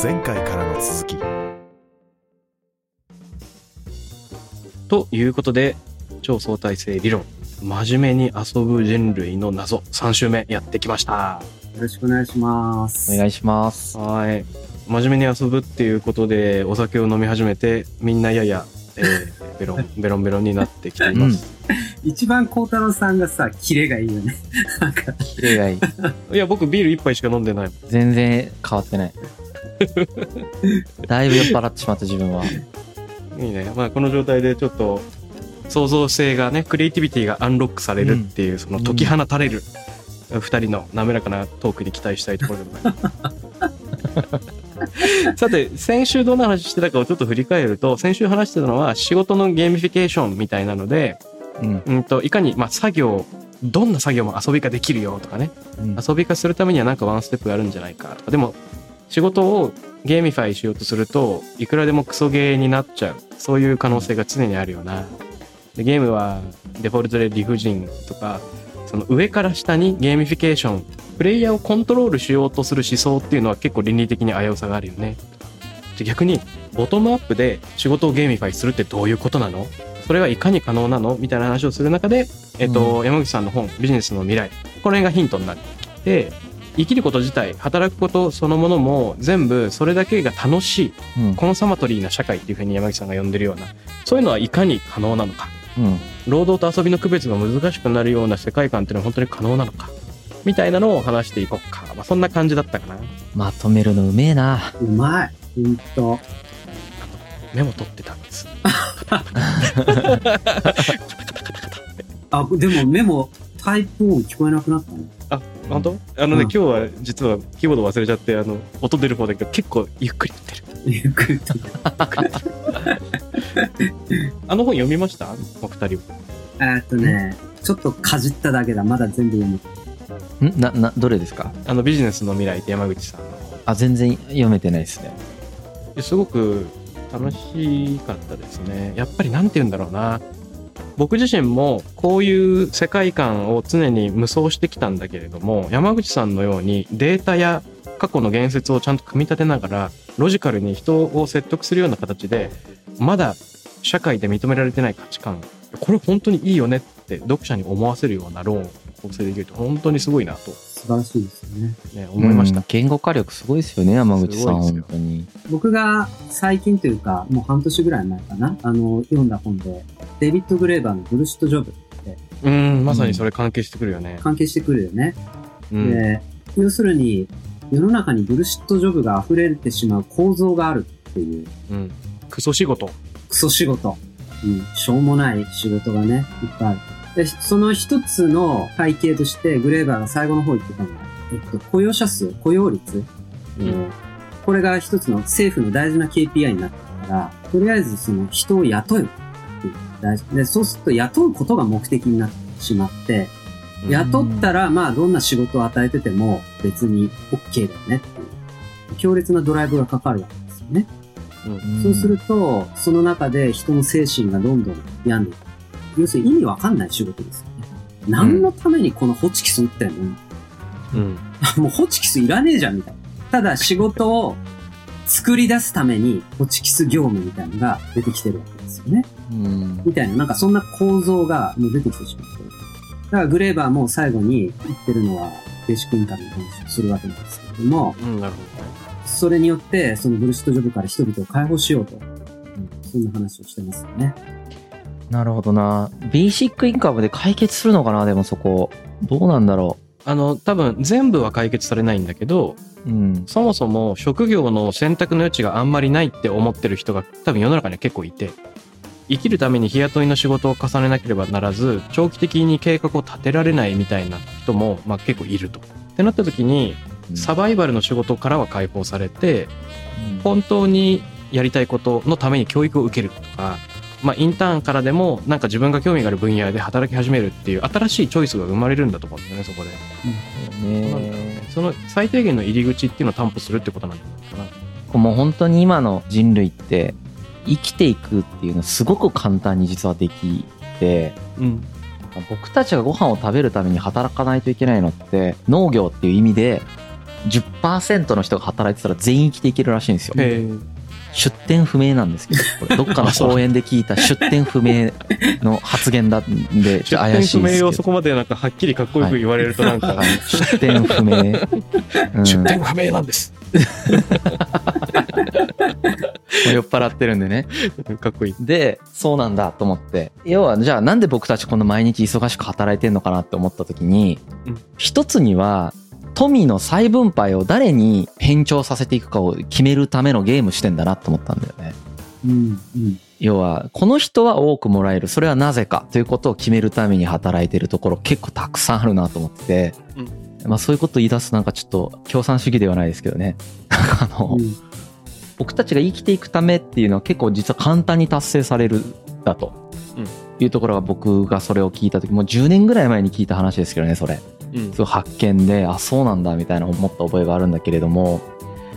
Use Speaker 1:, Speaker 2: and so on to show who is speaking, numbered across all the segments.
Speaker 1: 前回からの続き
Speaker 2: ということで、超相対性理論、真面目に遊ぶ人類の謎、3週目やってきました。
Speaker 3: よろしくお願いします。
Speaker 4: お願いします。
Speaker 2: はい。真面目に遊ぶっていうことで、お酒を飲み始めて、みんなやや、えー ベロン、ベロンベロンになってきています。
Speaker 3: 一番孝太郎さんがさ、キレがいいよね。
Speaker 4: キレがいい。
Speaker 2: いや、僕ビール1杯しか飲んでない。
Speaker 4: 全然変わってない。だいぶ酔っ払ってしまった自分は。
Speaker 2: いいね。まあ、この状態でちょっと、創造性がね、クリエイティビティがアンロックされるっていう、その解き放たれる、二人の滑らかなトークに期待したいところでございます。さて、先週どんな話してたかをちょっと振り返ると、先週話してたのは仕事のゲーミフィケーションみたいなので、
Speaker 4: うん。
Speaker 2: うんと、いかに、まあ、作業、どんな作業も遊び化できるよとかね、
Speaker 4: うん
Speaker 2: 遊び化するためにはなんかワンステップあるんじゃないかとか、でも、仕事をゲーミファイしようとすると、いくらでもクソゲーになっちゃう。そういう可能性が常にあるよな。でゲームはデフォルトで理不尽とか、その上から下にゲーミフィケーション、プレイヤーをコントロールしようとする思想っていうのは結構倫理的に危うさがあるよね。で逆に、ボトムアップで仕事をゲーミファイするってどういうことなの？それはいかに可能なの？みたいな話をする中で、えっと、山口さんの本、ビジネスの未来。この辺がヒントになって、生きること自体、働くことそのものも全部それだけが楽しい、
Speaker 4: うん。
Speaker 2: コンサマトリーな社会っていうふうに山口さんが呼んでるような、そういうのはいかに可能なのか。
Speaker 4: うん。
Speaker 2: 労働と遊びの区別が難しくなるような世界観っていうのは本当に可能なのか。みたいなのを話していこうか。まあ、そんな感じだったかな。
Speaker 4: まとめるのうめえな。
Speaker 3: うまい。ほんと。
Speaker 2: メモ取ってたんです。
Speaker 3: あ、でもメモ、タイプ音聞こえなくなったね。
Speaker 2: あ、本当？あのね、
Speaker 3: うん
Speaker 2: 今日は実はキーボード忘れちゃって、あの、音出る方だけど結構ゆっくり言ってる。
Speaker 3: ゆっくりと。
Speaker 2: あの本読みました？お二人は。
Speaker 3: えーっとね、ちょっとかじっただけだ。まだ全部読む。
Speaker 4: ん？な、な、どれですか？
Speaker 2: あの、ビジネスの未来って山口さんの本。
Speaker 4: あ、全然読めてないですね。
Speaker 2: ですごく楽しかったですね。やっぱりなんて言うんだろうな。僕自身もこういう世界観を常に無双してきたんだけれども、山口さんのようにデータや過去の言説をちゃんと組み立てながら、ロジカルに人を説得するような形で、まだ社会で認められてない価値観、これ本当にいいよねって読者に思わせるようなローンを構成できると本当にすごいなと、
Speaker 3: 素晴らしいですよね。
Speaker 2: ね、思いました
Speaker 4: うん。言語化力すごいですよね、山口さん、本当に。
Speaker 3: 僕が最近というか、もう半年ぐらい前かな、あの、読んだ本で、デビッド・グレーバーのブルシット・ジョブって
Speaker 2: うん、まさにそれ関係してくるよね。
Speaker 3: 関係してくるよね。
Speaker 2: うん。
Speaker 3: で、要するに、世の中にブルシット・ジョブが溢れてしまう構造があるっていう、
Speaker 2: うん。クソ仕事。
Speaker 3: クソ仕事。うん、しょうもない仕事がね、いっぱいある。で、その一つの背景として、グレーバーが最後の方言ってたのは、えっと、雇用者数、雇用率。
Speaker 2: うん
Speaker 3: えーこれが一つの政府の大事な KPI になってるから、とりあえずその人を雇うっていう大事。で、そうすると雇うことが目的になってしまって、
Speaker 2: うん
Speaker 3: 雇ったら、まあ、どんな仕事を与えてても別に OK だよねっていう、強烈なドライブがかかるわけですよね。
Speaker 2: うん
Speaker 3: そうすると、その中で人の精神がどんどん病んでいく。要するに意味わかんない仕事ですよね。何のためにこのホチキス打ってんの、
Speaker 2: うん。
Speaker 3: もうホチキスいらねえじゃんみたいな。ただ仕事を作り出すためにホチキス業務みたいなのが出てきてるわけですよね。
Speaker 4: うん。
Speaker 3: みたいな、なんかそんな構造がもう出てきてしまってる。だからグレーバーも最後に言ってるのは、ベーシックインカムの話をするわけなんですけれども、
Speaker 2: うん、なるほ
Speaker 3: それによって、そのブルシットジョブから人々を解放しようと、うんそんな話をしてますよね。
Speaker 4: なるほどな。ベーシックインカムで解決するのかな、でもそこ。どうなんだろ
Speaker 2: ど。あの、多分全部は解決されないんだけど、
Speaker 4: う。うん。
Speaker 2: そもそも職業の選択の余地があんまりないって思ってる人が多分世の中には結構いて、生きるために日雇いの仕事を重ねなければならず、長期的に計画を立てられないみたいな人も、まあ結構いると。ってなった時に、サバイバルの仕事からは解放されて、本当にやりたいことのために教育を受けるとか、まあ、インターンからでもなんか自分が興味がある分野で働き始めるっていう新しいチョイスが生まれるんだと思うんだよねそこで。
Speaker 4: ね。
Speaker 2: その最低限の入り口っていうのを担保するってことなんじゃないかな。
Speaker 4: もう本当に今の人類って生きていくっていうのすごく簡単に実はできて
Speaker 2: うん。
Speaker 4: 僕たちがご飯を食べるために働かないといけないのって農業っていう意味で10%の人が働いてたら全員生きていけるらしいんですよ。出典不明なんですけど、これ どっかの講演で聞いた出典不明の発言だんで、ちょっと怪しい
Speaker 2: 出典不明を。そこまでなんかはっきりかっこよく言われるとなんか、
Speaker 4: はい、出典不明。うん
Speaker 2: 出典不明なんです。
Speaker 4: 酔っ払ってるんでね。
Speaker 2: かっこいい。
Speaker 4: で、そうなんだと思って。要は、じゃあなんで僕たちこの毎日忙しく働いてんのかなって思った時に
Speaker 2: うん、
Speaker 4: 一つには、富の再分配を誰に偏重させていくかを決めるためのゲームしてんだなと思ったんだよね。
Speaker 3: うん。うん。
Speaker 4: 要は、この人は多くもらえる。それはなぜかということを決めるために働いてるところ結構たくさんあるなと思ってて、まあそういうこと言い出すなんかちょっと共産主義ではないですけどね。なんかあの、
Speaker 3: うん
Speaker 4: 僕たちが生きていくためっていうのは結構実は簡単に達成されるだと、
Speaker 2: うん
Speaker 4: いうところが僕がそれを聞いた時もう10年ぐらい前に聞いた話ですけどねそれ
Speaker 2: うん
Speaker 4: すごい発見であそうなんだみたいな思った覚えがあるんだけれども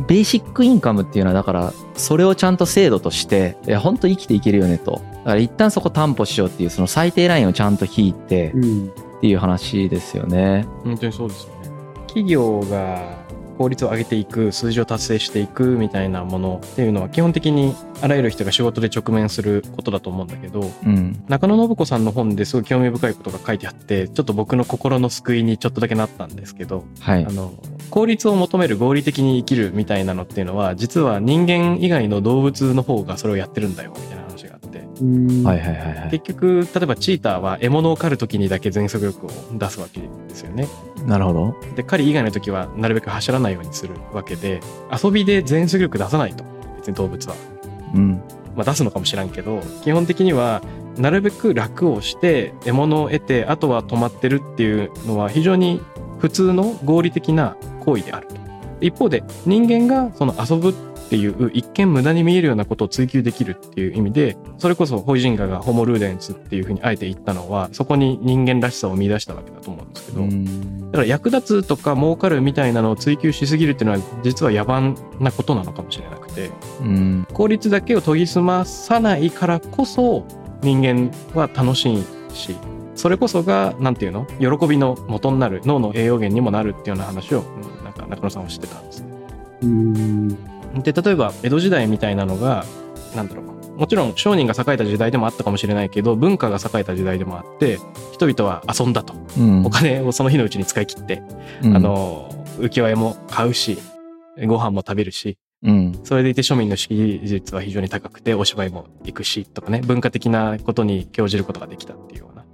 Speaker 4: ベーシックインカムっていうのはだからそれをちゃんと制度としていや本当生きていけるよねとだから一旦そこ担保しようっていうその最低ラインをちゃんと引いて
Speaker 3: うん。
Speaker 4: っていう話ですよね
Speaker 2: 本当にそうですよね。企業が効率を上げていく、数字を達成していくみたいなものっていうのは基本的にあらゆる人が仕事で直面することだと思うんだけど、
Speaker 4: うん。
Speaker 2: 中野信子さんの本ですごい興味深いことが書いてあって、ちょっと僕の心の救いにちょっとだけなったんですけど、
Speaker 4: はい。
Speaker 2: あの、効率を求める合理的に生きるみたいなのっていうのは、実は人間以外の動物の方がそれをやってるんだよ、みたいな話があって。
Speaker 3: うん。
Speaker 4: はいはいはいはい
Speaker 2: 結局、例えばチーターは獲物を狩る時にだけ全速力を出すわけですよね。
Speaker 4: なるほど
Speaker 2: で、狩り以外の時はなるべく走らないようにするわけで、遊びで全速力出さないと。別に動物は。
Speaker 4: うん
Speaker 2: まあ出すのかもしらんけど、基本的には、なるべく楽をして、獲物を得て、あとは止まってるっていうのは非常に普通の合理的な行為であると。一方で、人間がその遊ぶっていう一見無駄に見えるようなことを追求できるっていう意味で、それこそホイジンガがホモルーデンスっていうふうにあえて言ったのは、そこに人間らしさを見出したわけだと思うんですけど、
Speaker 4: うん。
Speaker 2: だから役立つとか儲かるみたいなのを追求しすぎるっていうのは実は野蛮なことなのかもしれなくて
Speaker 4: うん。
Speaker 2: 効率だけを研ぎ澄まさないからこそ人間は楽しいしそれこそがなんていうの喜びの元になる脳の栄養源にもなるっていうような話をうんなんか中野さんは知ってたんですね。
Speaker 3: うん。
Speaker 2: で例えば江戸時代みたいなのがなんだろうもちろん商人が栄えた時代でもあったかもしれないけど文化が栄えた時代でもあって人々は遊んだと
Speaker 4: うん
Speaker 2: お金をその日のうちに使い切って
Speaker 4: うん
Speaker 2: あの、浮世絵も買うし、ご飯も食べるし、
Speaker 4: うん
Speaker 2: それでいて庶民の識技術は非常に高くて、お芝居も行くし、とかね、文化的なことに興じることができたっていうような。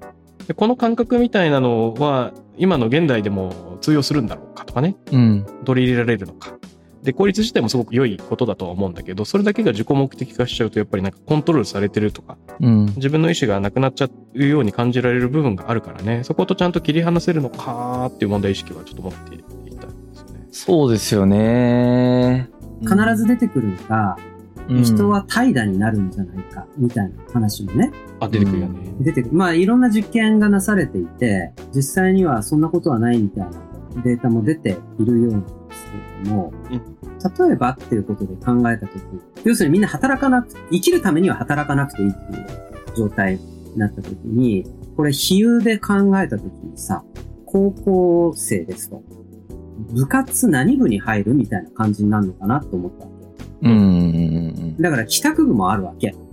Speaker 2: でこの感覚みたいなのは、今の現代でも通用するんだろうかとかね、
Speaker 4: うん
Speaker 2: 取り入れられるのか。で、効率自体もすごく良いことだとは思うんだけど、それだけが自己目的化しちゃうと、やっぱりなんかコントロールされてるとか、
Speaker 4: うん
Speaker 2: 自分の意思がなくなっちゃうように感じられる部分があるからね、そことちゃんと切り離せるのかっていう問題意識はちょっと持っていきたいですよね。
Speaker 4: そうですよね。
Speaker 3: 必ず出てくるのが、
Speaker 4: うん
Speaker 3: 人は怠惰になるんじゃないか、みたいな話もね、
Speaker 2: あ、出てくるよね。
Speaker 3: 出てくる。まあ、いろんな実験がなされていて、実際にはそんなことはないみたいなデータも出ているようですけれども、例えばっていうことで考えたとき、要するにみんな働かなく、生きるためには働かなくていいっていう状態になったときに、これ比喩で考えたときにさ、高校生ですと、部活何部に入るみたいな感じになるのかなと思ったわ
Speaker 4: うんうん
Speaker 3: け。だから帰宅部もあるわけ。
Speaker 4: うん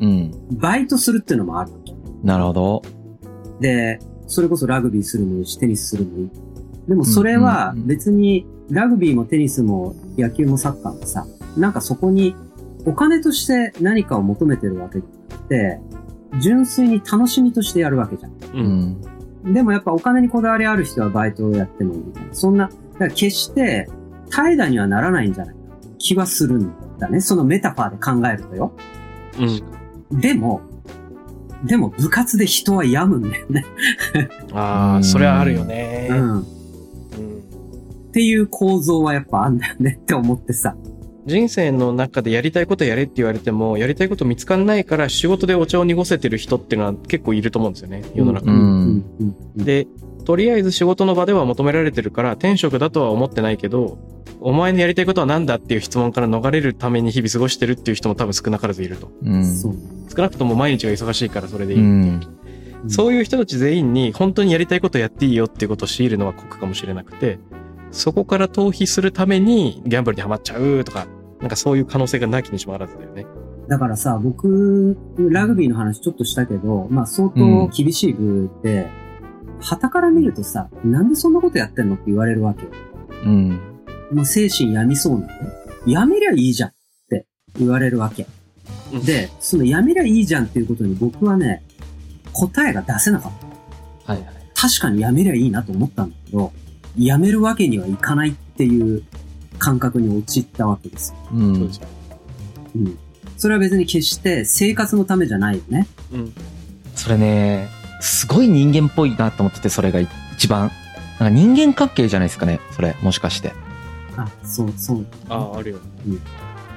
Speaker 4: うん。
Speaker 3: バイトするっていうのもあるわけ。
Speaker 4: なるほど。
Speaker 3: で、それこそラグビーするもいいし、テニスするもいい。でもそれは
Speaker 4: うんうんうん
Speaker 3: 別にラグビーもテニスも野球もサッカーもさ、なんかそこにお金として何かを求めてるわけじゃなくて、純粋に楽しみとしてやるわけじゃん。
Speaker 2: う。
Speaker 4: うんん。
Speaker 3: でもやっぱお金にこだわりある人はバイトをやってもいいみたいな。そんな、だから決して怠惰にはならないんじゃないか気はするんだね。そのメタファーで考えるとよ。
Speaker 2: うん。
Speaker 3: でも、でも部活で人は病むんだよね。
Speaker 2: ああ、それはあるよね。
Speaker 3: うん。
Speaker 2: うん
Speaker 3: っていう構造はやっぱあんだよねって思ってさ。
Speaker 2: 人生の中でやりたいことやれって言われても、やりたいこと見つかんないから仕事でお茶を濁せてる人っていうのは結構いると思うんですよね、世の中に。で、とりあえず仕事の場では求められてるから、転職だとは思ってないけど、お前のやりたいことは何だっていう質問から逃れるために日々過ごしてるっていう人も多分少なからずいると。
Speaker 4: うん。
Speaker 2: 少なくとも毎日が忙しいからそれでいい。
Speaker 4: うん。
Speaker 2: そういう人たち全員に本当にやりたいことやっていいよっていうことを強いるのは酷かもしれなくて、そこから逃避するためにギャンブルにはまっちゃうとか、なんかそういう可能性がなきにしもあらずだよね。
Speaker 3: だからさ、僕、ラグビーの話ちょっとしたけど、まあ相当厳しい部分で、旗から見るとさ、なんでそんなことやってんのって言われるわけよ。
Speaker 4: うん。
Speaker 3: もう精神病みそうなんで。やめりゃいいじゃんって言われるわけ。
Speaker 2: うん
Speaker 3: で、そのやめりゃいいじゃんっていうことに僕はね、答えが出せなかった。
Speaker 4: はいはい。
Speaker 3: 確かにやめりゃいいなと思ったんだけど、やめるわけにはいかないっていう感覚に陥ったわけですよ。
Speaker 4: うん
Speaker 2: そう
Speaker 3: ん。それは別に決して生活のためじゃないよね。
Speaker 2: うん。
Speaker 4: それね、すごい人間っぽいなと思ってて、それが一番。なんか人間関係じゃないですかね、それ、もしかして。
Speaker 3: あ、そう、そう。
Speaker 2: ああ、あるよ。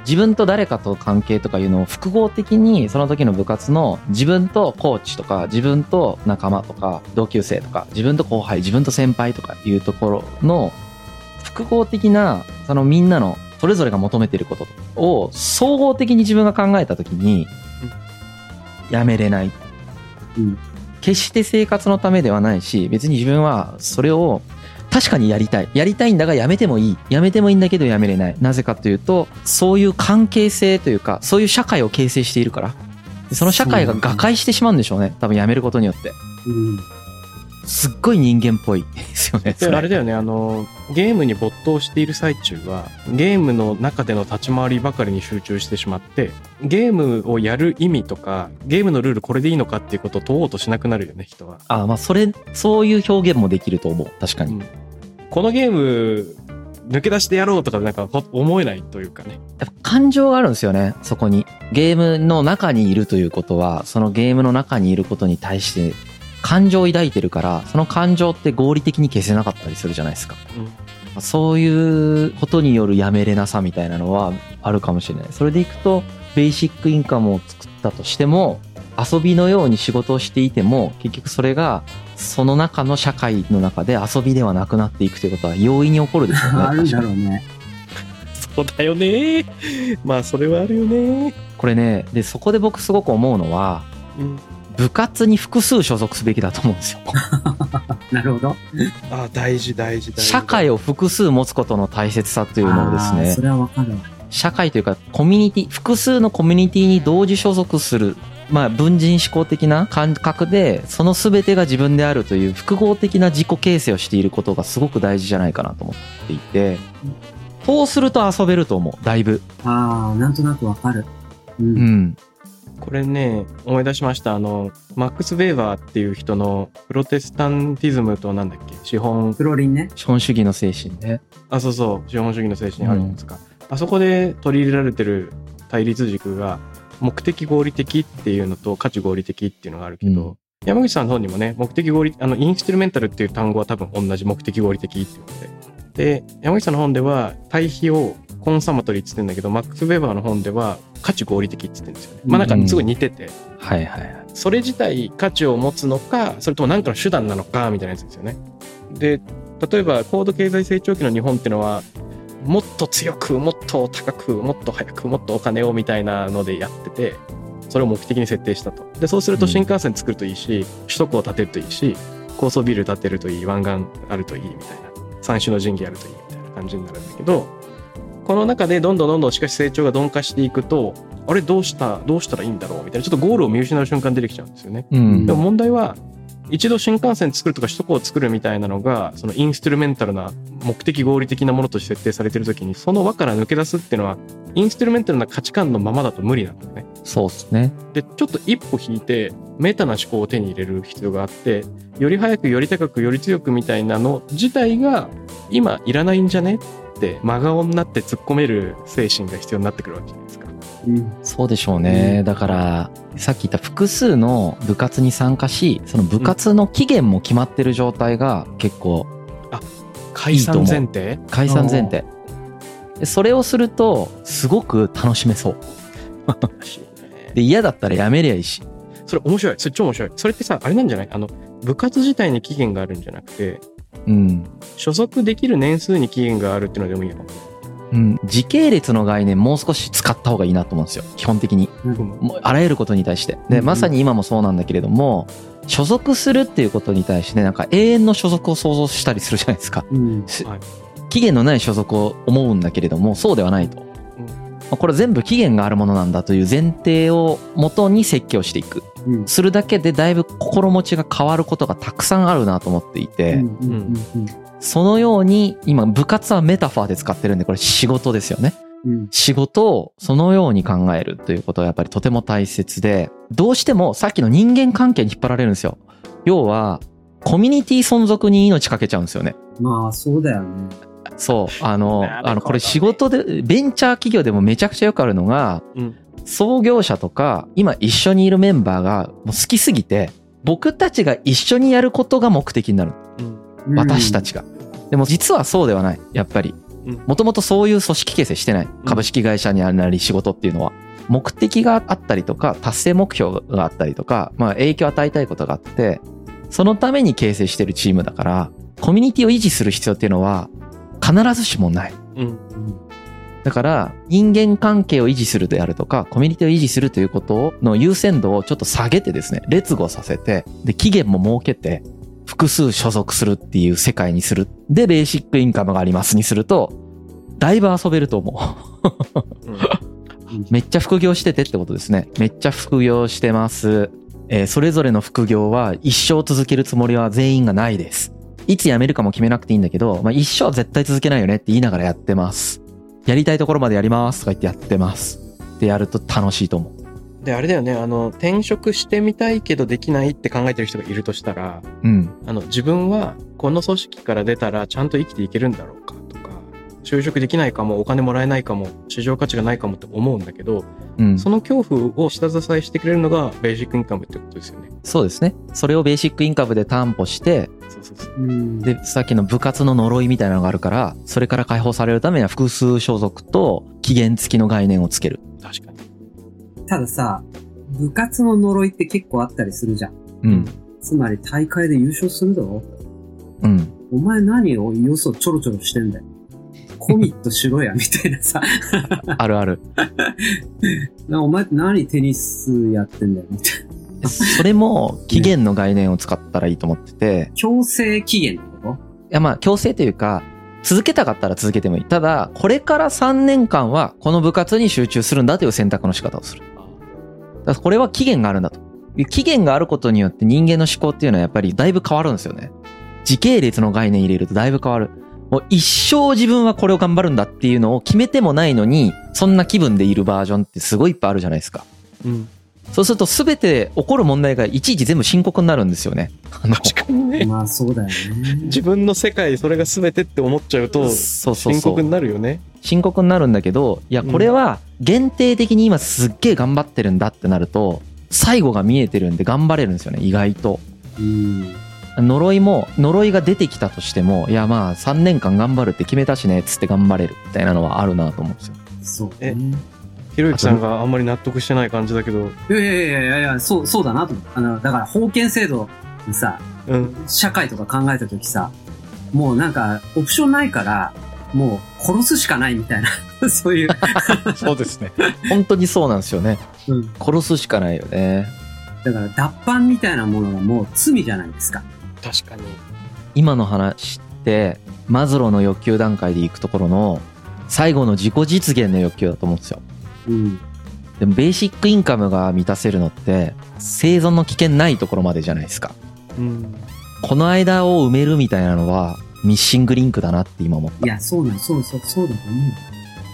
Speaker 4: 自分と誰かと関係とかいうのを複合的にその時の部活の自分とコーチとか自分と仲間とか同級生とか自分と後輩自分と先輩とかいうところの複合的なそのみんなのそれぞれが求めていることを総合的に自分が考えた時にやめれない
Speaker 3: うん。
Speaker 4: 決して生活のためではないし別に自分はそれを確かにやりたい。やりたいんだがやめてもいい。やめてもいいんだけどやめれない。なぜかというとそういう関係性というかそういう社会を形成しているから。でその社会が瓦解してしまうんでしょうね。多分やめることによって。
Speaker 3: うん。
Speaker 4: すっごい人間っぽい。ですよねそ
Speaker 2: で、
Speaker 4: れ
Speaker 2: あれだよね、あの、ゲームに没頭している最中は、ゲームの中での立ち回りばかりに集中してしまって、ゲームをやる意味とか、ゲームのルールこれでいいのかっていうことを問おうとしなくなるよね、人は。
Speaker 4: あまあそれそういう表現もできると思う。確かに、
Speaker 2: うんこのゲーム、抜け出してやろうとかなんか思えないというかね。
Speaker 4: やっぱ感情があるんですよねそこに。ゲームの中にいるということはそのゲームの中にいることに対して感情を抱いてるからその感情って合理的に消せなかったりするじゃないですか。そういうことによるやめれなさみたいなのはあるかもしれない。それでいくとベーシックインカムを作ったとしても遊びのように仕事をしていても結局それがその中の社会の中で遊びではなくなっていくということは容易に起こるでしょうね
Speaker 3: あるだろうね。
Speaker 2: ん。そうだよね。まあ、それはあるよね。
Speaker 4: これねでそこで僕すごく思うのは
Speaker 2: うん。
Speaker 4: 部活に複数所属すべきだと思うんですよ。
Speaker 3: なるほど。
Speaker 2: あ大事大事大事。
Speaker 4: 社会を複数持つことの大切さというのをですね
Speaker 3: そ、れはわかるわ。
Speaker 4: 社会というかコミュニティ、複数のコミュニティに同時所属する、まあ文人思考的な感覚で、その全てが自分であるという複合的な自己形成をしていることがすごく大事じゃないかなと思っていて、そうすると遊べると思う、だいぶ。
Speaker 3: ああ、なんとなくわかる。う。
Speaker 4: うんん。
Speaker 2: これね、思い出しました。あの、マックス・ベーバーっていう人のプロテスタンティズムとなんだっけ？資本、
Speaker 3: プロリンね。
Speaker 4: 資本主義の精神ね。
Speaker 2: あ、そうそう、資本主義の精神あるじゃないですか。あそこで取り入れられてる対立軸が、目的合理的っていうのと価値合理的っていうのがあるけど、
Speaker 4: うん
Speaker 2: 山口さんの方にもね、目的合理、あの、インストゥルメンタルっていう単語は多分同じ目的合理的っていうことで。で、山口さんの本では対比をコンサマトリーって言ってんだけど、マックス・ベーバーの本では価値合理的って言ってるんですよね。まあなんかすごい似てて、
Speaker 4: はいはいはい。
Speaker 2: それ自体価値を持つのか、それとも何かの手段なのか、みたいなやつですよね。で、例えば高度経済成長期の日本っていうのは、もっと強く、もっと高く、もっと早く、もっとお金をみたいなのでやってて、それを目的に設定したと。で、そうすると新幹線作るといいし、首都高を建てるといいし、高層ビル建てるといい、湾岸あるといいみたいな、三種の神器あるといいみたいな感じになるんだけど、この中でどんどんどんどんしかし成長が鈍化していくと、あれどうした、どうしたらいいんだろうみたいな、ちょっとゴールを見失う瞬間出てきちゃうんですよね。
Speaker 4: うん
Speaker 2: でも問題は、一度新幹線作るとか首都高を作るみたいなのが、そのインストゥルメンタルな目的合理的なものとして設定されてるときに、その輪から抜け出すっていうのは、インストゥルメンタルな価値観のままだと無理なんだよね。
Speaker 4: そうですね。
Speaker 2: で、ちょっと一歩引いて、メタな思考を手に入れる必要があって、より早く、より高く、より強くみたいなの自体が、今いらないんじゃねって、真顔になって突っ込める精神が必要になってくるわけじゃないですか。
Speaker 3: うん。
Speaker 4: そうでしょうね。だから、さっき言った複数の部活に参加し、その部活の期限も決まってる状態が結構
Speaker 2: 解散前提？
Speaker 4: 解散前提。でそれをすると、すごく楽しめそう。で、嫌だったらやめりゃいいし。
Speaker 2: それ面白い。それ超面白い。それってさ、あれなんじゃない？あの、部活自体に期限があるんじゃなくて、
Speaker 4: うん。
Speaker 2: 所属できる年数に期限があるっていうのでもいいのかもね。
Speaker 4: うん。時系列の概念もう少し使った方がいいなと思うんですよ。基本的に。
Speaker 3: うん
Speaker 4: あらゆることに対して。で、まさに今もそうなんだけれども、所属するっていうことに対して、なんか永遠の所属を想像したりするじゃないですか。
Speaker 3: うん。
Speaker 4: し
Speaker 2: はい
Speaker 4: 期限のない所属を思うんだけれどもそうではないと、まあこれ全部期限があるものなんだという前提をもとに設計をしていく。
Speaker 3: うん。
Speaker 4: するだけでだいぶ心持ちが変わることがたくさんあるなと思っていて、
Speaker 3: うん。うん。うん。
Speaker 4: そのように今部活はメタファーで使ってるんでこれ仕事ですよね。
Speaker 3: うん。
Speaker 4: 仕事をそのように考えるということはやっぱりとても大切でどうしてもさっきの人間関係に引っ張られるんですよ。要はコミュニティ存続に命かけちゃうんですよね。
Speaker 3: まあ、そうだよね。
Speaker 4: そうあのあのこれ仕事でベンチャー企業でもめちゃくちゃよくあるのが
Speaker 2: うん。
Speaker 4: 創業者とか今一緒にいるメンバーがもう好きすぎて僕たちが一緒にやることが目的になる
Speaker 2: うん。
Speaker 4: 私たちが、でも実はそうではない。やっぱり。
Speaker 2: うん。
Speaker 4: もともとそういう組織形成してない。株式会社になり仕事っていうのは。目的があったりとか達成目標があったりとか、まあ、影響を与えたいことがあってそのために形成してるチームだからコミュニティを維持する必要っていうのは必ずしもない。
Speaker 2: うん。
Speaker 3: うん
Speaker 4: だから人間関係を維持するであるとかコミュニティを維持するということの優先度をちょっと下げてですね劣後させてで期限も設けて複数所属するっていう世界にする。でベーシックインカムがありますにするとだいぶ遊べると思う。
Speaker 2: うん。
Speaker 4: めっちゃ副業しててってことですね。めっちゃ副業してます、えーそれぞれの副業は一生続けるつもりは全員がないですいつ辞めるかも決めなくていいんだけど、まあ、一生は絶対続けないよねって言いながらやってます。やりたいところまでやりますとか言ってやってます。ってやると楽しいと思う。
Speaker 2: であれだよね。あの転職してみたいけどできないって考えてる人がいるとしたら
Speaker 4: うん。
Speaker 2: あの自分はこの組織から出たらちゃんと生きていけるんだろうか就職できないかもお金もらえないかも市場価値がないかもって思うんだけど
Speaker 4: うん
Speaker 2: その恐怖を下支えしてくれるのがベーシックインカムってことですよね。
Speaker 4: そうですねそれをベーシックインカムで担保して
Speaker 2: そうそうそう。
Speaker 3: うん
Speaker 4: でさっきの部活の呪いみたいなのがあるからそれから解放されるためには複数所属と期限付きの概念をつける
Speaker 2: 確かに。
Speaker 3: たださ、部活の呪いって結構あったりするじゃん。
Speaker 4: うん
Speaker 3: つまり大会で優勝するだろ
Speaker 4: うん
Speaker 3: お前何をよそちょろちょろしてんだよ。コミットしろや、みたいなさ。
Speaker 4: あるある。
Speaker 3: なお前何テニスやってんだよ、みたいな。
Speaker 4: それも期限の概念を使ったらいいと思ってて。
Speaker 3: 強制期限ってこ
Speaker 4: いやまあ強制というか続けたかったら続けてもいい。ただこれから3年間はこの部活に集中するんだという選択の仕方をする。だからこれは期限があるんだと。いう期限があることによって人間の思考っていうのはやっぱりだいぶ変わるんですよね。時系列の概念入れるとだいぶ変わるもう一生自分はこれを頑張るんだっていうのを決めてもないのにそんな気分でいるバージョンってすごいいっぱいあるじゃないですか
Speaker 2: うん。
Speaker 4: そうすると全て起こる問題がいちいち全部深刻になるんですよね
Speaker 2: 確かにね。
Speaker 3: とまあそうだよね。
Speaker 2: 自分の世界それが全てって思っちゃうと
Speaker 4: そうそうそう
Speaker 2: 深刻になるよね。
Speaker 4: 深刻になるんだけどいやこれは限定的に今すっげえ頑張ってるんだってなると最後が見えてるんで頑張れるんですよね意外と
Speaker 3: うん。
Speaker 4: 呪いも呪いが出てきたとしてもいやまあ3年間頑張るって決めたしねっつって頑張れるみたいなのはあるなと思うんですよ
Speaker 3: そうね。
Speaker 2: ひろゆきさんがあんまり納得してない感じだけど。
Speaker 3: いやいやいやいやいや、そう、そうだなと思う。あの、だから封建制度にさ、
Speaker 2: うん。
Speaker 3: 社会とか考えたときさ、もうなんか、オプションないから、もう殺すしかないみたいな、そういう。
Speaker 2: そうですね。
Speaker 4: 本当にそうなんですよね
Speaker 3: うん。
Speaker 4: 殺すしかないよね
Speaker 3: だから、脱藩みたいなものがもう罪じゃないですか。
Speaker 2: 確かに。
Speaker 4: 今の話ってマズローの欲求段階でいくところの最後の自己実現の欲求だと思うんですよ
Speaker 3: うん。
Speaker 4: でもベーシックインカムが満たせるのって生存の危険ないところまでじゃないですか
Speaker 2: うん。
Speaker 4: この間を埋めるみたいなのはミッシングリンクだなって今思った
Speaker 3: いや、そうなん、そうそう、そうだと思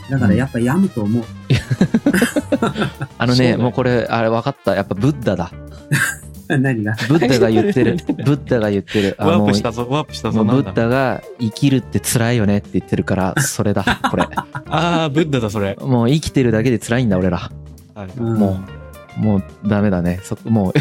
Speaker 3: う。だからやっぱ病むと思う。
Speaker 4: あの
Speaker 2: そうだよ
Speaker 4: ねもうこれあれ分かったやっぱブッダだ
Speaker 3: 何が？
Speaker 4: ブッダが言ってる ブッダが言ってるあ
Speaker 2: ワー
Speaker 4: もう
Speaker 2: プしたぞ、ワープしたぞ。
Speaker 4: ブッダが生きるって辛いよねって言ってるからそれだ これ
Speaker 2: ああ、ブッダだ、それ。
Speaker 4: もう生きてるだけで辛いんだ俺らもうもうダメだねそもう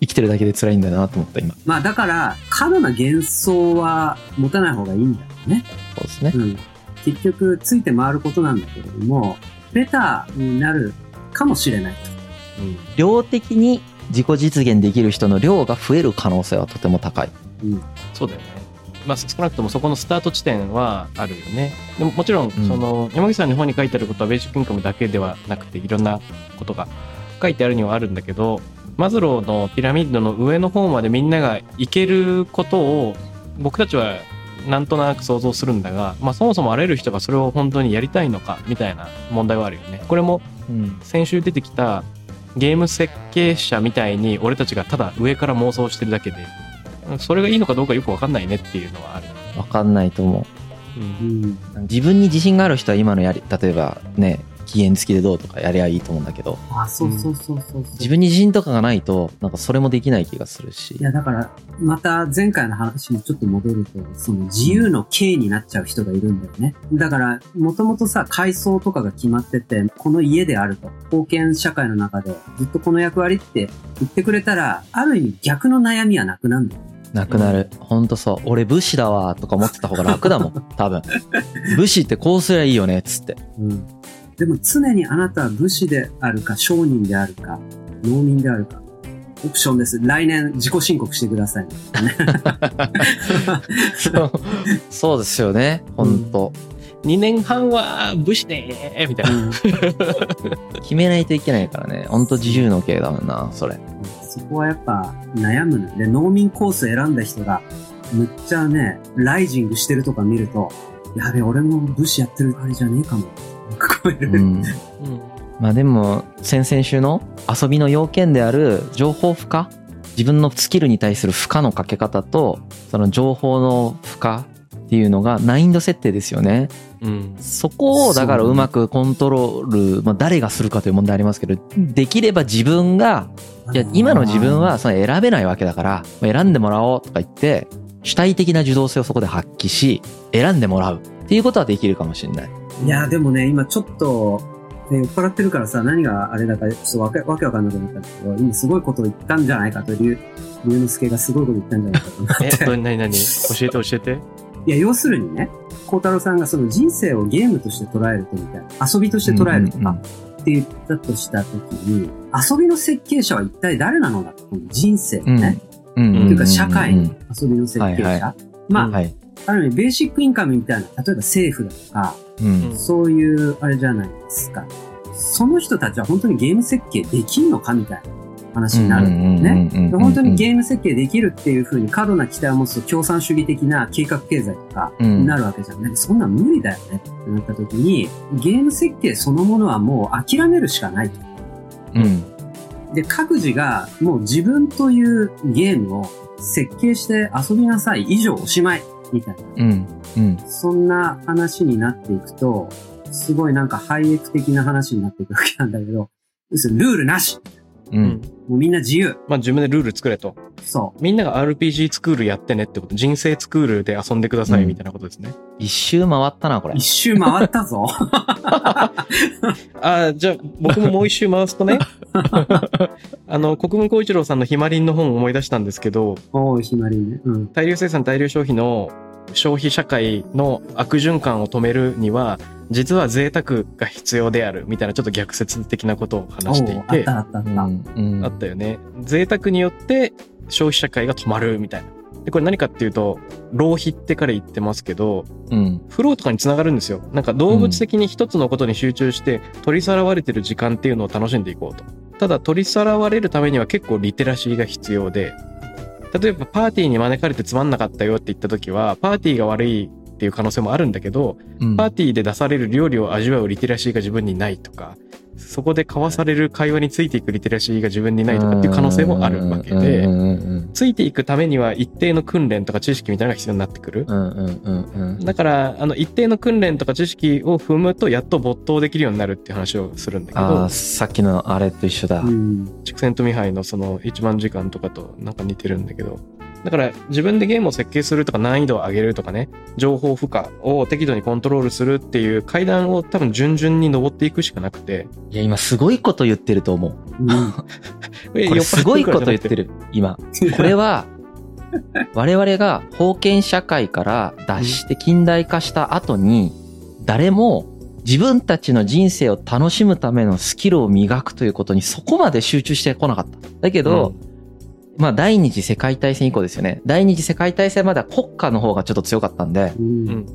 Speaker 4: 生きてるだけで辛いんだなと思った今
Speaker 3: まあだから、過度な幻想は持たない方がいいんだよね。
Speaker 4: そうですね
Speaker 3: うん。結局、ついて回ることなんだけれども、ベターになるかもしれないと。
Speaker 2: うん。
Speaker 4: 量的に自己実現できる人の量が増える可能性はとても高い
Speaker 3: うん。
Speaker 2: そうだよね。まあ、少なくともそこのスタート地点はあるよね。でももちろん、
Speaker 4: ん
Speaker 2: その、山口さんの本に書いてあることはベーシックインカムだけではなくて、いろんなことが書いてあるにはあるんだけど、マズローのピラミッドの上の方までみんなが行けることを、僕たちはなんとなく想像するんだが、まあ、そもそもあらゆる人がそれを本当にやりたいのかみたいな問題はあるよね。これも
Speaker 4: うん
Speaker 2: 先週出てきたゲーム設計者みたいに俺たちがただ上から妄想してるだけでそれがいいのかどうかよく分かんないねっていうのはある。
Speaker 4: わかんないと思
Speaker 2: う
Speaker 3: うん
Speaker 4: 自分に自信がある人は今のやり例えばね期限付きでどうとかやりゃいいと思うんだけど
Speaker 3: あ、そうそうそうそうそう。
Speaker 4: 自分に自信とかがないとなんかそれもできない気がするし
Speaker 3: いや、だから、また前回の話にちょっと戻ると、その自由の刑になっちゃう人がいるんだよね。だから、もともとさ、階層とかが決まってて、この家であると、封建社会の中でずっとこの役割って言ってくれたら、ある意味逆の悩みはなくなるんだよ。
Speaker 4: なくなる。ほんとそう。俺武士だわとか思ってた方が楽だもん。多分。武士ってこうすりゃいいよねっつって。
Speaker 3: うん。でも常にあなたは武士であるか、商人であるか、農民であるか、オプションです。来年自己申告してくださいね。
Speaker 4: そうそうですよね。ほんと。
Speaker 2: 2年半は武士でーみたいな。
Speaker 3: うん
Speaker 4: 決めないといけないからね。ほんと自由の系だもんな、それ。
Speaker 3: そこはやっぱ悩むので、農民コース選んだ人が、むっちゃね、ライジングしてるとか見ると、やべ、俺も武士やってるあれじゃねえかも。こう
Speaker 4: ん。
Speaker 2: うん
Speaker 4: まあでも、先々週の遊びの要件である情報負荷自分のスキルに対する負荷のかけ方と、その情報の負荷っていうのが難易度設定ですよね。
Speaker 2: うん
Speaker 4: そこをだからうまくコントロール、まあ誰がするかという問題ありますけど、できれば自分が、いや、今の自分はその選べないわけだから、まあ選んでもらおうとか言って、主体的な受動性をそこで発揮し、選んでもらうっていうことはできるかもしれない。
Speaker 3: いや、でもね、今ちょっと、ね酔っ払ってるからさ、何があれだか、ちょっとわけわけわかんなくなったんだけど、今すごいことを言ったんじゃないかと、龍龍之介がすごいこと言ったんじゃないかと思って。
Speaker 2: え、ど何何？教えて教えて。
Speaker 3: いや、要するにね、孝太郎さんがその人生をゲームとして捉えるとみたいな、遊びとして捉えるとかって言ったとしたときに、遊びの設計者は一体誰なのだと、人生のね、
Speaker 4: うん。うん。
Speaker 3: というか社会の
Speaker 4: うん
Speaker 3: 遊びの設計者。
Speaker 4: はいは
Speaker 3: まあ、
Speaker 4: はい。
Speaker 3: ある意味ベーシックインカムみたいな、例えば政府だとか、
Speaker 4: うん。
Speaker 3: そういうあれじゃないですか。その人たちは本当にゲーム設計できんのかみたいな話になるんだよね。で本当にゲーム設計できるっていうふうに過度な期待を持つと共産主義的な計画経済とかになるわけじゃん。ねそんなん無理だよねってなった時に、ゲーム設計そのものはもう諦めるしかないと。
Speaker 4: うん。
Speaker 3: で、各自がもう自分というゲームを設計して遊びなさい以上おしまいみたいな。
Speaker 4: うん。うん。
Speaker 3: そんな話になっていくと、すごいなんかハイエク的な話になっていくわけなんだけど、要するにルールなし
Speaker 4: う。
Speaker 2: うん
Speaker 3: もうみんな自由
Speaker 2: まあ自分でルール作れと。
Speaker 3: そう。
Speaker 2: みんなが RPG スクールやってねってこと。人生スクールで遊んでくださいみたいなことですね。
Speaker 4: 一周回ったな、これ
Speaker 3: 一。周回ったぞ。
Speaker 2: ああ、じゃあ僕ももう一周回すとね、あの、国分光一郎さんのひまりんの本を思い出したんですけど、
Speaker 3: おー、ひまりね。うん。
Speaker 2: 大量生産大量消費の消費社会の悪循環を止めるには、実は贅沢が必要であるみたいなちょっと逆説的なことを話してい
Speaker 3: てた、あったあった。
Speaker 4: うん。うん
Speaker 2: あったよね。贅沢によって消費社会が止まるみたいな。で、これ何かっていうと、浪費って彼言ってますけど、
Speaker 4: うん。
Speaker 2: フローとかにつながるんですよ。なんか動物的に一つのことに集中して取りさらわれてる時間っていうのを楽しんでいこうと。ただ取りさらわれるためには結構リテラシーが必要で、例えばパーティーに招かれてつまんなかったよって言った時は、パーティーが悪いっていう可能性もあるんだけど、
Speaker 4: うん。
Speaker 2: パーティーで出される料理を味わうリテラシーが自分にないとか、そこで交わされる会話についていくリテラシーが自分にないとかっていう可能性もあるわけで、ついていくためには一定の訓練とか知識みたいなのが必要になってくる。だから、あの、一定の訓練とか知識を踏むと、やっと没頭できるようになるっていう話をするんだけど
Speaker 4: あ、、さっきのあれと一緒だ
Speaker 3: う。ん。
Speaker 2: 畜生とミハイのその1万時間とかとなんか似てるんだけど、だから自分でゲームを設計するとか難易度を上げるとかね、情報負荷を適度にコントロールするっていう階段を多分順々に登っていくしかなくて、
Speaker 4: いや、今すごいこと言ってると思う。
Speaker 3: うん。
Speaker 4: これすごいこと言って
Speaker 2: る。
Speaker 4: る、今。これは、我々が封建社会から脱して近代化した後に、誰も自分たちの人生を楽しむためのスキルを磨くということにそこまで集中してこなかった。だけど、まあ第二次世界大戦以降ですよね。第二次世界大戦までは国家の方がちょっと強かったんで、
Speaker 3: うん
Speaker 2: うん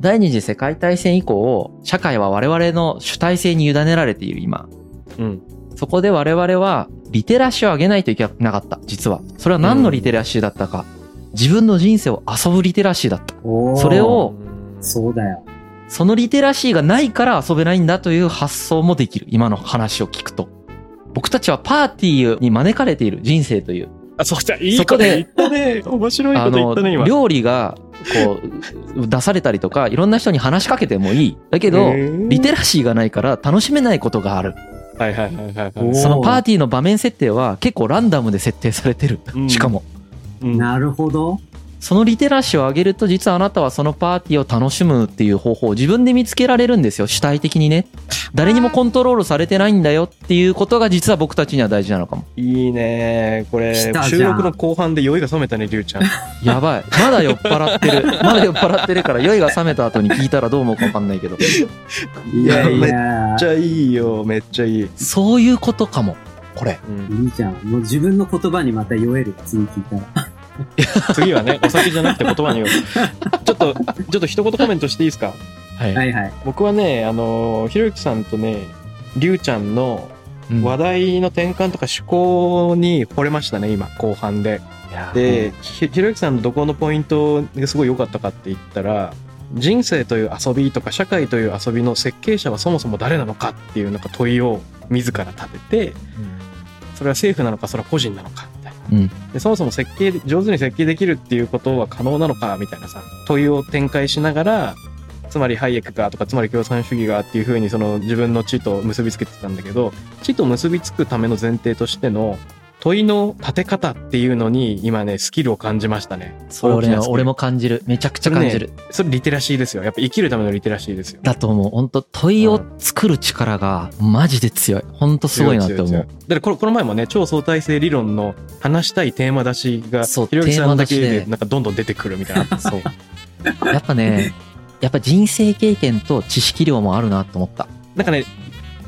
Speaker 4: 第二次世界大戦以降、社会は我々の主体性に委ねられている今。
Speaker 2: うん。
Speaker 4: そこで我々はリテラシーを上げないといけなかった、実は。それは何のリテラシーだったか。自分の人生を遊ぶリテラシーだった。それを
Speaker 3: そうだよ。
Speaker 4: そのリテラシーがないから遊べないんだという発想もできる。今の話を聞くと。僕たちはパーティーに招かれている人生という。
Speaker 2: あ、そうじゃ、いいこと言ったね。面白いこと言ったね、今。
Speaker 4: 料理が、こう、出されたりとか、いろんな人に話しかけてもいい。だけど、リテラシーがないから楽しめないことがある。
Speaker 2: はいはいはいはいはい。
Speaker 3: お
Speaker 4: そのパーティーの場面設定は結構ランダムで設定されてる
Speaker 2: う。ん
Speaker 4: しかも。
Speaker 2: うん
Speaker 3: なるほど。
Speaker 4: そのリテラシーを上げると、実はあなたはそのパーティーを楽しむっていう方法を自分で見つけられるんですよ。主体的にね。誰にもコントロールされてないんだよっていうことが実は僕たちには大事なのかも。
Speaker 2: いいねこれ
Speaker 3: 来たじゃん
Speaker 2: 収録の後半で酔いが覚めたねりゅうちゃん
Speaker 4: やばい。まだ酔っ払ってる。まだ酔っ払ってるから、酔いが冷めた後に聞いたらどう思うかわかんないけど。
Speaker 2: いやめっ
Speaker 3: や
Speaker 2: ちゃいいよめっちゃいい、
Speaker 4: そういうことかも。これ。
Speaker 2: うん
Speaker 3: いいじゃん。もう自分の言葉にまた酔える。次聞いたら。
Speaker 2: 次はねお酒じゃなくて言葉によちょっとちょっと一言コメントしていいですか？
Speaker 4: はい。
Speaker 3: はいはい。
Speaker 2: 僕はねあのひろゆきさんとねりゅうちゃんの
Speaker 4: うん
Speaker 2: 話題の転換とか趣向に惚れましたね今後半ででひひろゆきさんのどこのポイントがすごい良かったかって言ったら人生という遊びとか社会という遊びの設計者はそもそも誰なのかっていうなんか問いを自ら立ててそれは政府なのかそれは個人なのか。
Speaker 4: うん。
Speaker 2: でそもそも設計上手に設計できるっていうことは可能なのかみたいなさ問いを展開しながらつまりハイエクかとかつまり共産主義がっていうふうにその自分の地と結びつけてたんだけど地と結びつくための前提としての問いの立て方っていうのに今ねスキルを感じましたね。
Speaker 4: それ俺俺も感じる。めちゃくちゃ感じる。
Speaker 2: それリテラシーですよ。やっぱ生きるためのリテラシーですよ。
Speaker 4: だと思う。本当問いを作る力がマジで強い。本当すごいなって思。
Speaker 2: うだってこのこの前もね超相対性理論の話したいテーマ出しがひろゆきさんだけ
Speaker 4: で
Speaker 2: なんかどんどん出てくるみたいな。
Speaker 4: そう。やっぱね、やっぱ人生経験と知識量もあるなと思った。
Speaker 2: なんかね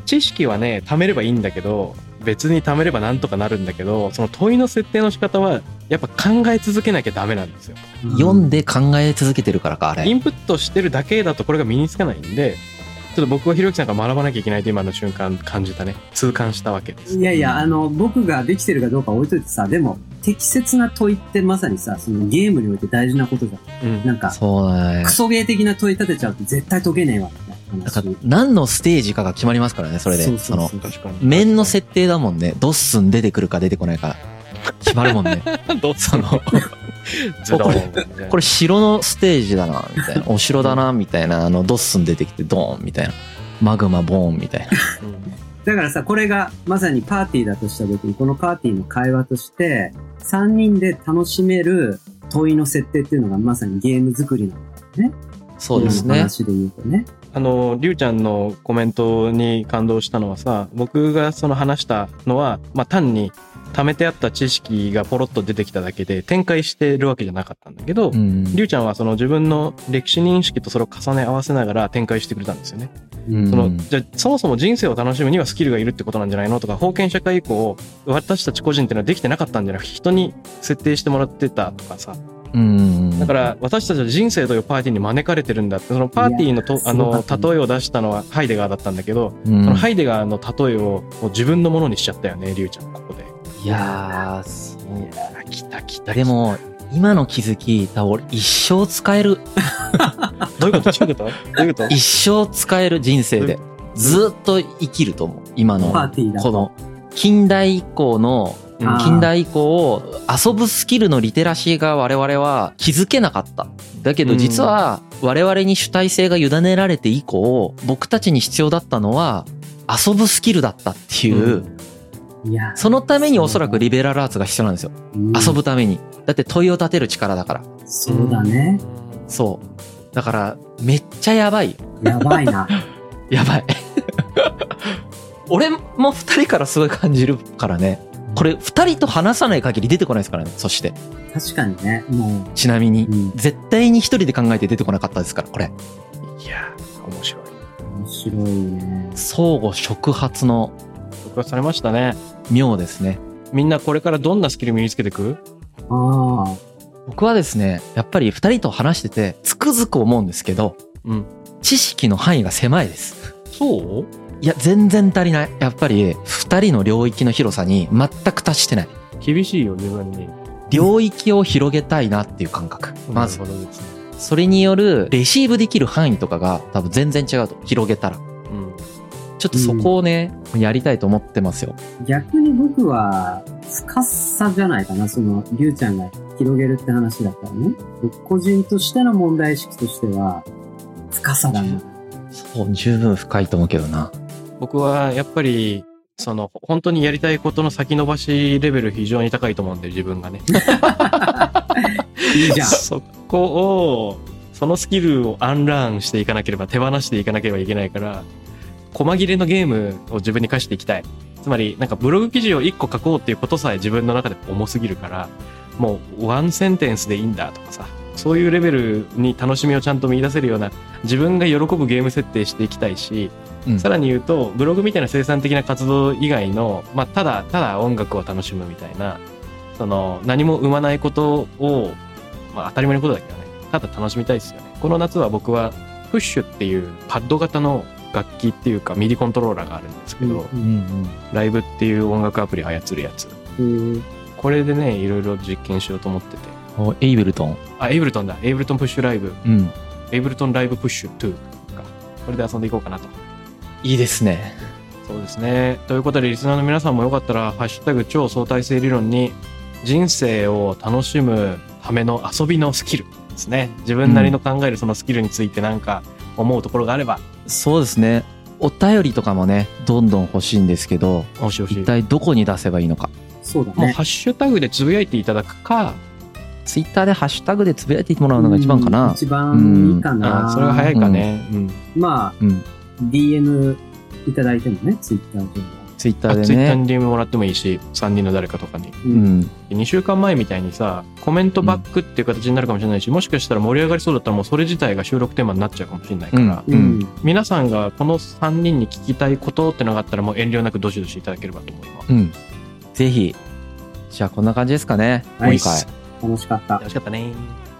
Speaker 2: 知識はね貯めればいいんだけど別に貯めればなんとかなるんだけどその問いの設定の仕方はやっぱ考え続けなきゃダメなんですよ。
Speaker 4: 読んで考え続けてるからか、あれ。
Speaker 2: インプットしてるだけだとこれが身につかないんでちょっと僕はひろゆきさんから学ばなきゃいけないと今の瞬間感じたね痛感したわけです。
Speaker 3: いやいや、あの、僕ができてるかどうか置いといてさ、でも、適切な問いってまさにさ、そのゲームにおいて大事なことじゃん。
Speaker 2: うん
Speaker 3: なんか、
Speaker 4: そうだね
Speaker 3: ク。ソゲー的な問い立てちゃうと絶対解けねえわ、な
Speaker 4: だか。何のステージかが決まりますからね、それで。
Speaker 3: そうそうそう
Speaker 4: その、面の設定だもんね。ドッスン出てくるか出てこないか。決まるもんね。その、
Speaker 2: ズドーン
Speaker 4: これ城のステージだな、みたいな。お城だな、みたいな。あの、ドッスン出てきてドーン、みたいな。マグマボーン、みたいな。
Speaker 3: だからさ、これがまさにパーティーだとした時に、このパーティーの会話として、3人で楽しめる問いの設定っていうのがまさにゲーム作りなの。
Speaker 4: そうですね。
Speaker 3: 話で言うとね。
Speaker 2: あの、りゅうちゃんのコメントに感動したのはさ、僕がその話したのは、まあ単に貯めてあった知識がポロッと出てきただけで展開してるわけじゃなかったんだけど、
Speaker 4: うん。
Speaker 2: りゅうちゃんはその自分の歴史認識とそれを重ね合わせながら展開してくれたんですよね。
Speaker 4: うん
Speaker 2: そのじゃあそもそも人生を楽しむにはスキルがいるってことなんじゃないの？とか封建社会以降私たち個人っていうのはできてなかったんじゃなくて人に設定してもらってたとかさ
Speaker 4: うん。
Speaker 2: だから私たちは人生というパーティーに招かれてるんだってそのパーティーのとあの例えを出したのはハイデガーだったんだけど、
Speaker 4: うん、
Speaker 2: そのハイデガーの例えをもう自分のものにしちゃったよねりゅうちゃんここで。
Speaker 4: いやー、そう。
Speaker 2: いやー来た来た
Speaker 4: でも、今の気づき、多分俺一生使える。
Speaker 2: どういうこと？どういうこと？どういうこと？
Speaker 4: 一生使える人生で。ずっと生きると思う。今の、
Speaker 3: パーティーだと
Speaker 4: この、近代以降の、近代以降、遊ぶスキルのリテラシーが我々は気づけなかった。だけど実は我々に主体性が委ねられて以降、僕たちに必要だったのは遊ぶスキルだったっていう、
Speaker 3: いや、
Speaker 4: そのためにおそらくリベラルアーツが必要なんですよ。
Speaker 3: うん
Speaker 4: 遊ぶために。だって問いを立てる力だから。
Speaker 3: そうだね。
Speaker 4: そう。だから、めっちゃやばいよ。
Speaker 3: やばいな。
Speaker 4: やばい。俺も二人からすごい感じるからね。これ二人と話さない限り出てこないですからね。そして。
Speaker 3: 確かにね、も
Speaker 4: ちなみに
Speaker 3: う、。うん、
Speaker 4: 絶対に一人で考えて出てこなかったですから、これ。
Speaker 2: いやー面白い。
Speaker 3: 面白いね。
Speaker 4: 相互触発の
Speaker 2: 僕はされましたね。
Speaker 4: 妙ですね。
Speaker 2: みんなこれからどんなスキル身につけていく？
Speaker 3: ああ、
Speaker 4: 僕はですね、やっぱり二人と話してて、つくづく思うんですけど、
Speaker 2: うん。
Speaker 4: 知識の範囲が狭いです。
Speaker 2: そう？
Speaker 4: いや、全然足りない。やっぱり、二人の領域の広さに全く達してない。
Speaker 2: 厳しいよ自分に。
Speaker 4: 領域を広げたいなっていう感覚。まず。それによるレシーブできる範囲とかが多分全然違うと。広げたら。
Speaker 2: うん。
Speaker 4: ちょっとそこをね、やりたいと思ってますよ。
Speaker 3: 逆に僕は、深さじゃないかな。その、りゅうちゃんが広げるって話だったらね。僕個人としての問題意識としては、深さだな。
Speaker 4: そう、十分深いと思うけどな。
Speaker 2: 僕はやっぱり、その、本当にやりたいことの先延ばしレベル非常に高いと思うんで、自分がね。
Speaker 3: いいじゃん。
Speaker 2: そこを、そのスキルをアンラーンしていかなければ、手放していかなければいけないから、細切れのゲームを自分に課していきたい。つまり、なんかブログ記事を1個書こうっていうことさえ自分の中で重すぎるから、もうワンセンテンスでいいんだとかさ、そういうレベルに楽しみをちゃんと見出せるような、自分が喜ぶゲーム設定していきたいし、
Speaker 4: うん
Speaker 2: さらに言うと、ブログみたいな生産的な活動以外の、まあ、ただ、ただ音楽を楽しむみたいな、その、何も生まないことを、まあ、当たり前のことだけどね、ただ楽しみたいですよね。この夏は僕は、プッシュっていうパッド型の楽器っていうか、ミディコントローラーがあるんですけど、
Speaker 3: うん
Speaker 4: うんうん。
Speaker 2: ライブっていう音楽アプリを操るやつ。
Speaker 3: えー
Speaker 2: これでね、いろいろ実験しようと思ってて。
Speaker 4: おエイブルトン。
Speaker 2: あ、エイブルトンだ。エイブルトンプッシュライブ。
Speaker 4: うん。
Speaker 2: エイブルトンライブプッシュ2か。これで遊んでいこうかなと。
Speaker 4: いいですね。
Speaker 2: そうですね。ということで、リスナーの皆さんもよかったら、ハッシュタグ超相対性理論に、人生を楽しむための遊びのスキルですね。自分なりの考えるそのスキルについてなんか思うところがあれば、
Speaker 4: そうですね。お便りとかもね、どんどん欲しいんですけど、
Speaker 2: もしよし
Speaker 4: 一。体どこに出せばいいのか。
Speaker 2: もう
Speaker 3: そうだね。
Speaker 2: ハッシュタグでつぶやいていただくか、
Speaker 4: ツイッターでハッシュタグでつぶやいてもらうのが一番か
Speaker 3: うん
Speaker 4: な。
Speaker 3: 一番いいかな。
Speaker 2: あそれが早いかね。うん。
Speaker 3: まあ、
Speaker 4: うん。
Speaker 3: DM いただいてもね、ツイッター上
Speaker 4: ツイッタ
Speaker 2: あ
Speaker 4: ーでね。
Speaker 2: ツイッターに DM もらってもいいし、3人の誰かとかに。
Speaker 3: で。
Speaker 4: う。ん。
Speaker 2: 2週間前みたいにさ、コメントバックっていう形になるかもしれないし、もしかしたら盛り上がりそうだったらもうそれ自体が収録テーマになっちゃうかもしれないから、
Speaker 4: うん
Speaker 3: うん。
Speaker 2: 皆さんがこの3人に聞きたいことってのがあったらもう遠慮なくどしどしいただければと思います。
Speaker 4: うん。ぜひ。じゃあこんな感じですかね。
Speaker 3: はい
Speaker 4: 今回。
Speaker 3: 楽しかった。
Speaker 2: 楽しかったね。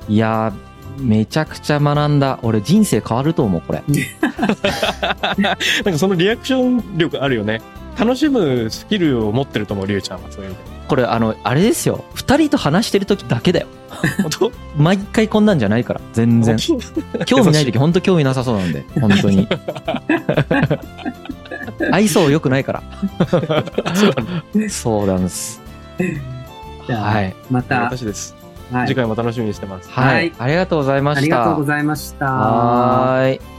Speaker 4: いやー、めちゃくちゃ学んだ。俺人生変わると思う、これ。
Speaker 2: なんかそのリアクション力あるよね。楽しむスキルを持ってると思う、りゅうちゃんはそういう。
Speaker 4: これ、あの、あれですよ。二人と話してる時だけだよ。
Speaker 2: 本当？
Speaker 4: 毎回こんなんじゃないから。全然。興味ない時本当興味なさそうなんで。本当に。愛想良くないから。そうなんです。
Speaker 3: じゃあ、
Speaker 4: はい。
Speaker 3: また、
Speaker 2: 私です。
Speaker 3: はい
Speaker 2: 次回も楽しみにしてます。
Speaker 4: はい。
Speaker 3: はい
Speaker 4: ありがとうございました。
Speaker 3: ありがとうございました。
Speaker 4: はーい。